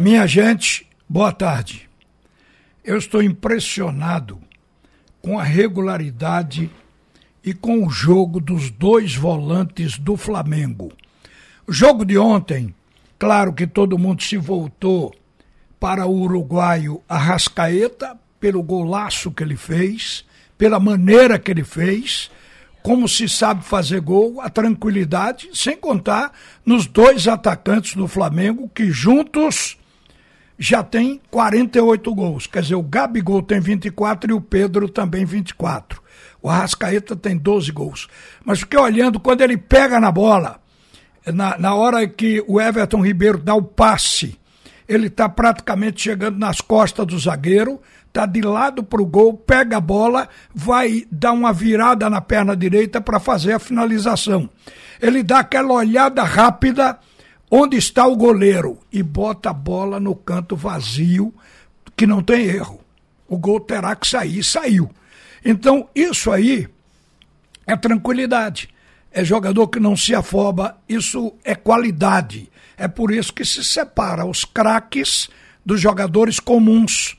Minha gente, boa tarde. Eu estou impressionado com a regularidade e com o jogo dos dois volantes do Flamengo. O jogo de ontem, claro que todo mundo se voltou para o uruguaio Arrascaeta pelo golaço que ele fez, pela maneira que ele fez, como se sabe fazer gol, a tranquilidade, sem contar nos dois atacantes do Flamengo que juntos já tem 48 gols. Quer dizer, o Gabigol tem 24 e o Pedro também 24. O Arrascaeta tem 12 gols. Mas fiquei olhando, quando ele pega na bola, na, na hora que o Everton Ribeiro dá o passe, ele está praticamente chegando nas costas do zagueiro, está de lado para o gol, pega a bola, vai dar uma virada na perna direita para fazer a finalização. Ele dá aquela olhada rápida onde está o goleiro e bota a bola no canto vazio, que não tem erro. O gol terá que sair, saiu. Então, isso aí é tranquilidade. É jogador que não se afoba, isso é qualidade. É por isso que se separa os craques dos jogadores comuns.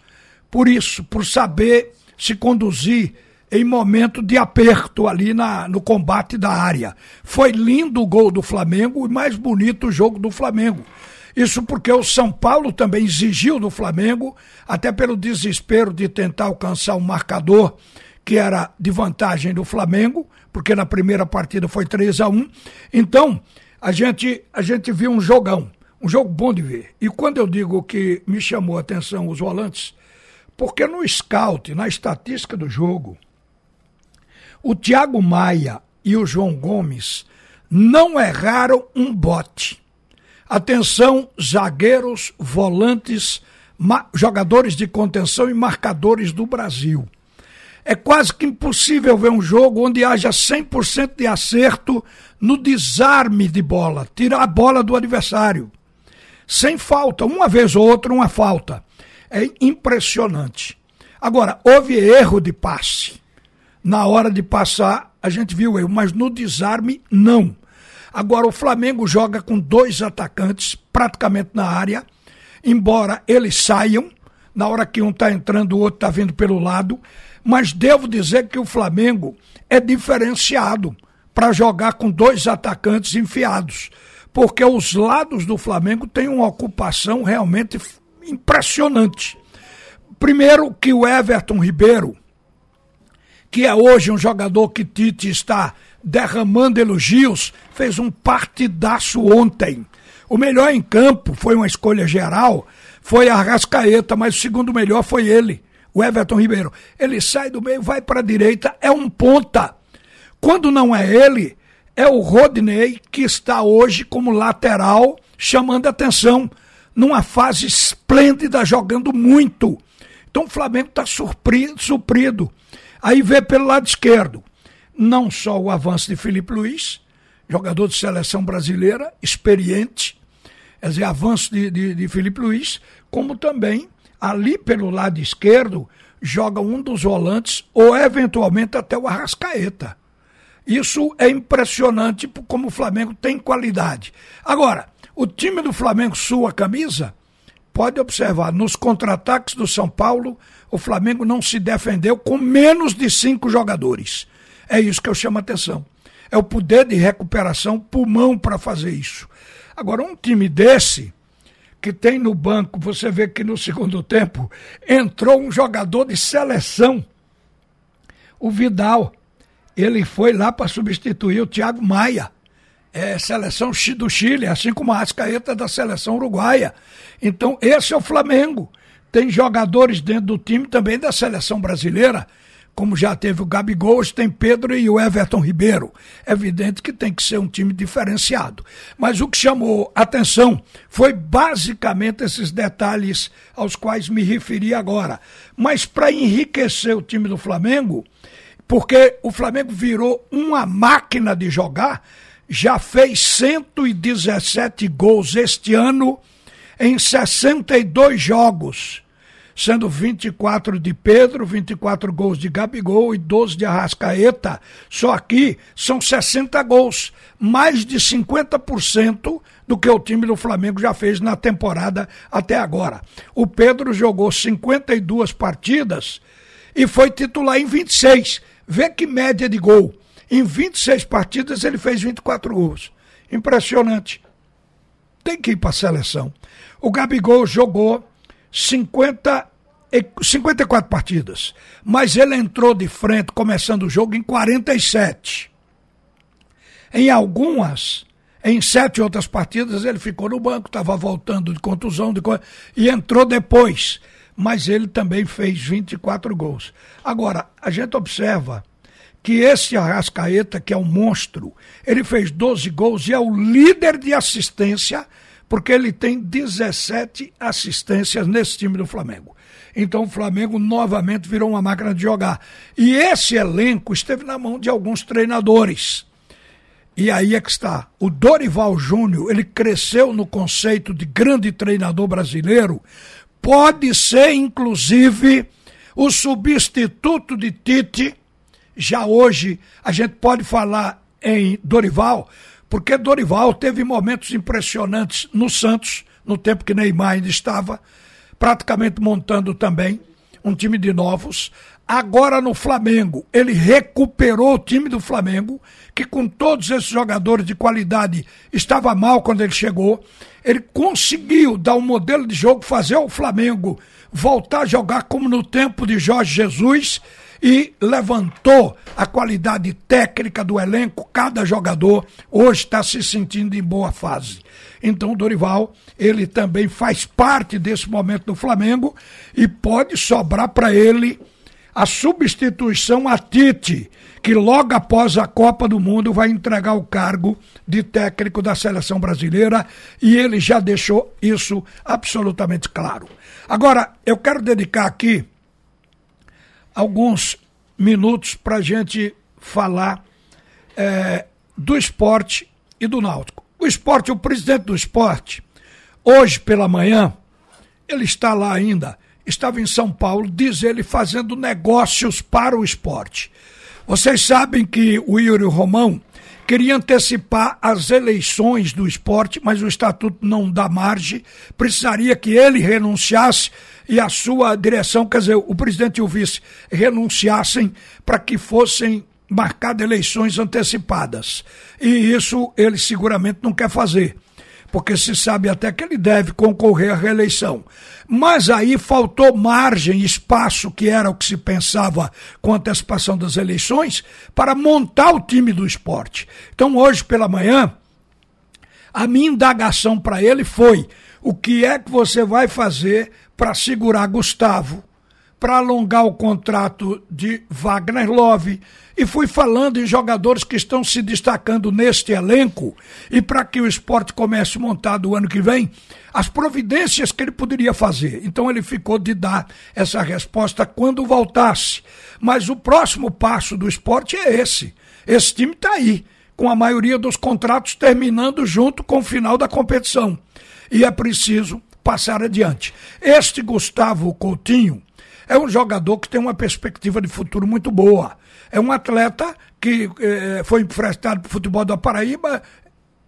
Por isso, por saber se conduzir em momento de aperto ali na, no combate da área. Foi lindo o gol do Flamengo e mais bonito o jogo do Flamengo. Isso porque o São Paulo também exigiu do Flamengo, até pelo desespero de tentar alcançar um marcador que era de vantagem do Flamengo, porque na primeira partida foi 3 a 1 Então, a gente, a gente viu um jogão, um jogo bom de ver. E quando eu digo que me chamou a atenção os volantes, porque no scout, na estatística do jogo, o Thiago Maia e o João Gomes não erraram um bote. Atenção, zagueiros, volantes, jogadores de contenção e marcadores do Brasil. É quase que impossível ver um jogo onde haja 100% de acerto no desarme de bola, tirar a bola do adversário. Sem falta, uma vez ou outra, uma falta. É impressionante. Agora, houve erro de passe na hora de passar, a gente viu erro, mas no desarme, não. Agora, o Flamengo joga com dois atacantes praticamente na área, embora eles saiam, na hora que um está entrando, o outro está vindo pelo lado, mas devo dizer que o Flamengo é diferenciado para jogar com dois atacantes enfiados, porque os lados do Flamengo têm uma ocupação realmente impressionante. Primeiro que o Everton Ribeiro que é hoje um jogador que Tite está derramando elogios, fez um partidaço ontem. O melhor em campo foi uma escolha geral, foi a Arrascaeta, mas o segundo melhor foi ele, o Everton Ribeiro. Ele sai do meio, vai para a direita, é um ponta. Quando não é ele, é o Rodney, que está hoje como lateral, chamando atenção, numa fase esplêndida, jogando muito. Então o Flamengo está suprido. Aí vê pelo lado esquerdo, não só o avanço de Felipe Luiz, jogador de seleção brasileira, experiente, quer dizer, avanço de, de, de Felipe Luiz, como também ali pelo lado esquerdo joga um dos volantes ou eventualmente até o Arrascaeta. Isso é impressionante como o Flamengo tem qualidade. Agora, o time do Flamengo sua camisa pode observar, nos contra-ataques do São Paulo, o Flamengo não se defendeu com menos de cinco jogadores. É isso que eu chamo a atenção. É o poder de recuperação, pulmão para fazer isso. Agora, um time desse, que tem no banco, você vê que no segundo tempo entrou um jogador de seleção, o Vidal. Ele foi lá para substituir o Thiago Maia é, seleção do Chile, assim como a Ascaeta da seleção uruguaia. Então, esse é o Flamengo. Tem jogadores dentro do time também da seleção brasileira, como já teve o Gabigol, tem Pedro e o Everton Ribeiro. É evidente que tem que ser um time diferenciado. Mas o que chamou atenção foi basicamente esses detalhes aos quais me referi agora. Mas para enriquecer o time do Flamengo, porque o Flamengo virou uma máquina de jogar, já fez 117 gols este ano em 62 jogos, sendo 24 de Pedro, 24 gols de Gabigol e 12 de Arrascaeta. Só aqui são 60 gols, mais de 50% do que o time do Flamengo já fez na temporada até agora. O Pedro jogou 52 partidas e foi titular em 26. Vê que média de gol. Em 26 partidas ele fez 24 gols. Impressionante. Tem que ir para a seleção. O Gabigol jogou 50 54 partidas, mas ele entrou de frente começando o jogo em 47. Em algumas, em sete outras partidas, ele ficou no banco, estava voltando de contusão de co... e entrou depois. Mas ele também fez 24 gols. Agora, a gente observa que esse Arrascaeta, que é um monstro, ele fez 12 gols e é o líder de assistência, porque ele tem 17 assistências nesse time do Flamengo. Então o Flamengo novamente virou uma máquina de jogar. E esse elenco esteve na mão de alguns treinadores. E aí é que está. O Dorival Júnior, ele cresceu no conceito de grande treinador brasileiro, pode ser inclusive o substituto de Tite. Já hoje a gente pode falar em Dorival, porque Dorival teve momentos impressionantes no Santos, no tempo que Neymar ainda estava praticamente montando também um time de novos. Agora no Flamengo, ele recuperou o time do Flamengo, que com todos esses jogadores de qualidade estava mal quando ele chegou. Ele conseguiu dar um modelo de jogo, fazer o Flamengo voltar a jogar como no tempo de Jorge Jesus e levantou a qualidade técnica do elenco. Cada jogador hoje está se sentindo em boa fase. Então o Dorival, ele também faz parte desse momento do Flamengo e pode sobrar para ele a substituição a Tite, que logo após a Copa do Mundo vai entregar o cargo de técnico da seleção brasileira e ele já deixou isso absolutamente claro. Agora, eu quero dedicar aqui alguns minutos para a gente falar é, do esporte e do náutico. O esporte, o presidente do esporte, hoje pela manhã, ele está lá ainda, estava em São Paulo, diz ele, fazendo negócios para o esporte. Vocês sabem que o Yuri Romão queria antecipar as eleições do esporte, mas o estatuto não dá margem, precisaria que ele renunciasse e a sua direção, quer dizer, o presidente e o vice renunciassem para que fossem marcadas eleições antecipadas. E isso ele seguramente não quer fazer, porque se sabe até que ele deve concorrer à reeleição. Mas aí faltou margem, espaço, que era o que se pensava com antecipação das eleições, para montar o time do esporte. Então, hoje pela manhã, a minha indagação para ele foi: o que é que você vai fazer para segurar Gustavo? Para alongar o contrato de Wagner Love. E fui falando em jogadores que estão se destacando neste elenco e para que o esporte comece montado o ano que vem, as providências que ele poderia fazer. Então ele ficou de dar essa resposta quando voltasse. Mas o próximo passo do esporte é esse. Esse time está aí, com a maioria dos contratos terminando junto com o final da competição. E é preciso passar adiante. Este Gustavo Coutinho é um jogador que tem uma perspectiva de futuro muito boa. É um atleta que eh, foi emprestado para o futebol da Paraíba,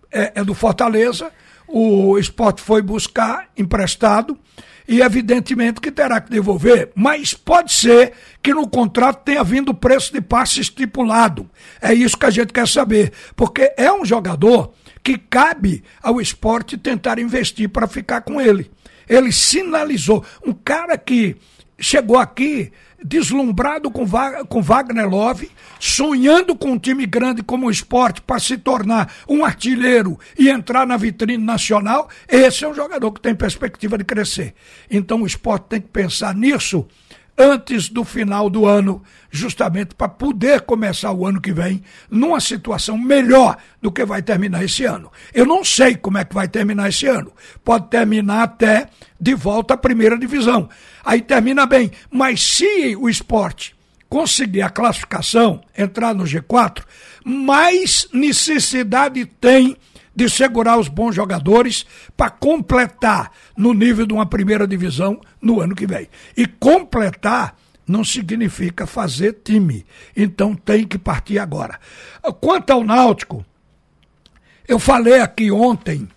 é, é do Fortaleza. O esporte foi buscar emprestado e evidentemente que terá que devolver, mas pode ser que no contrato tenha vindo o preço de passe estipulado. É isso que a gente quer saber, porque é um jogador que cabe ao esporte tentar investir para ficar com ele. Ele sinalizou um cara que chegou aqui deslumbrado com, com Wagner Love, sonhando com um time grande como o esporte para se tornar um artilheiro e entrar na vitrine nacional, esse é um jogador que tem perspectiva de crescer. Então o esporte tem que pensar nisso antes do final do ano, justamente para poder começar o ano que vem numa situação melhor do que vai terminar esse ano. Eu não sei como é que vai terminar esse ano. Pode terminar até de volta à primeira divisão. Aí termina bem. Mas se o esporte conseguir a classificação, entrar no G4, mais necessidade tem de segurar os bons jogadores para completar no nível de uma primeira divisão no ano que vem. E completar não significa fazer time. Então tem que partir agora. Quanto ao Náutico, eu falei aqui ontem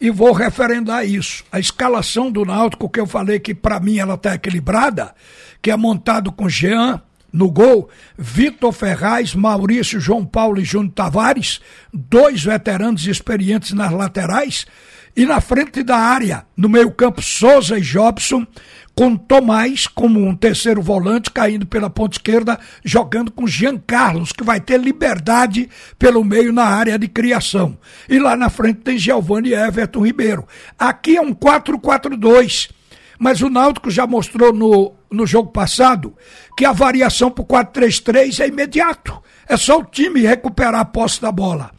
e vou referendar isso. A escalação do Náutico, que eu falei que para mim ela está equilibrada, que é montado com Jean no gol, Vitor Ferraz, Maurício, João Paulo e Júnior Tavares, dois veteranos experientes nas laterais, e na frente da área, no meio-campo, Souza e Jobson, com Tomás como um terceiro volante, caindo pela ponta esquerda, jogando com Jean Carlos, que vai ter liberdade pelo meio na área de criação. E lá na frente tem Giovanni e Everton Ribeiro. Aqui é um 4-4-2. Mas o Náutico já mostrou no, no jogo passado que a variação para o 4-3-3 é imediato. É só o time recuperar a posse da bola.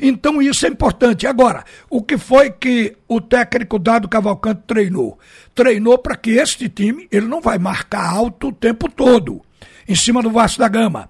Então isso é importante. Agora, o que foi que o técnico Dado Cavalcante treinou? Treinou para que este time, ele não vai marcar alto o tempo todo, em cima do Vasco da Gama.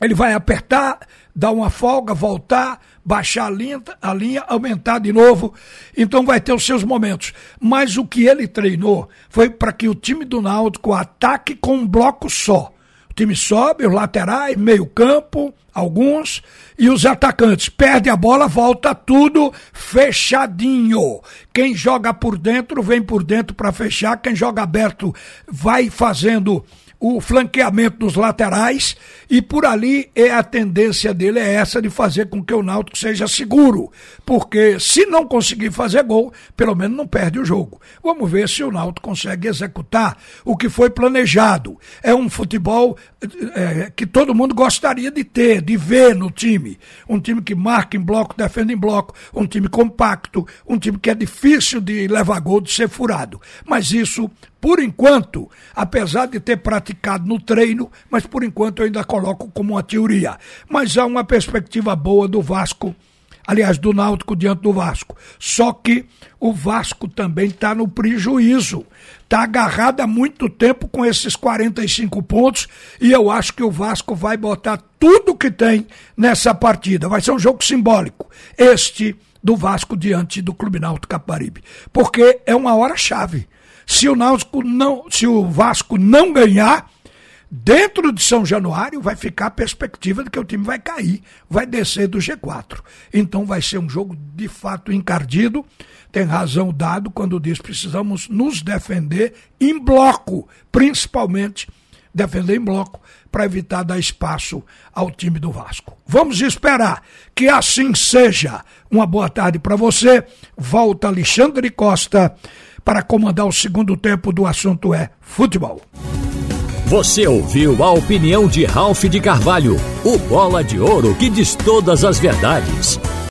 Ele vai apertar, dar uma folga, voltar, baixar a linha, a linha, aumentar de novo. Então vai ter os seus momentos. Mas o que ele treinou foi para que o time do Náutico ataque com um bloco só. O time sobe, os laterais, meio campo, alguns, e os atacantes. Perde a bola, volta tudo fechadinho. Quem joga por dentro, vem por dentro para fechar. Quem joga aberto, vai fazendo o flanqueamento dos laterais e por ali é a tendência dele é essa de fazer com que o Náutico seja seguro, porque se não conseguir fazer gol, pelo menos não perde o jogo. Vamos ver se o Náutico consegue executar o que foi planejado. É um futebol é, que todo mundo gostaria de ter, de ver no time. Um time que marca em bloco, defende em bloco, um time compacto, um time que é difícil de levar gol, de ser furado. Mas isso por enquanto, apesar de ter praticado no treino, mas por enquanto eu ainda coloco como uma teoria. Mas há uma perspectiva boa do Vasco, aliás, do Náutico diante do Vasco. Só que o Vasco também está no prejuízo. Está agarrado há muito tempo com esses 45 pontos e eu acho que o Vasco vai botar tudo que tem nessa partida. Vai ser um jogo simbólico. Este do Vasco diante do Clube Náutico Caparibe. Porque é uma hora-chave. Se o Náutico não, se o Vasco não ganhar, dentro de São Januário vai ficar a perspectiva de que o time vai cair, vai descer do G4. Então vai ser um jogo de fato encardido. Tem razão dado quando diz precisamos nos defender em bloco, principalmente defender em bloco para evitar dar espaço ao time do Vasco. Vamos esperar que assim seja. Uma boa tarde para você. Volta Alexandre Costa para comandar o segundo tempo do assunto é futebol. Você ouviu a opinião de Ralph de Carvalho, o bola de ouro que diz todas as verdades.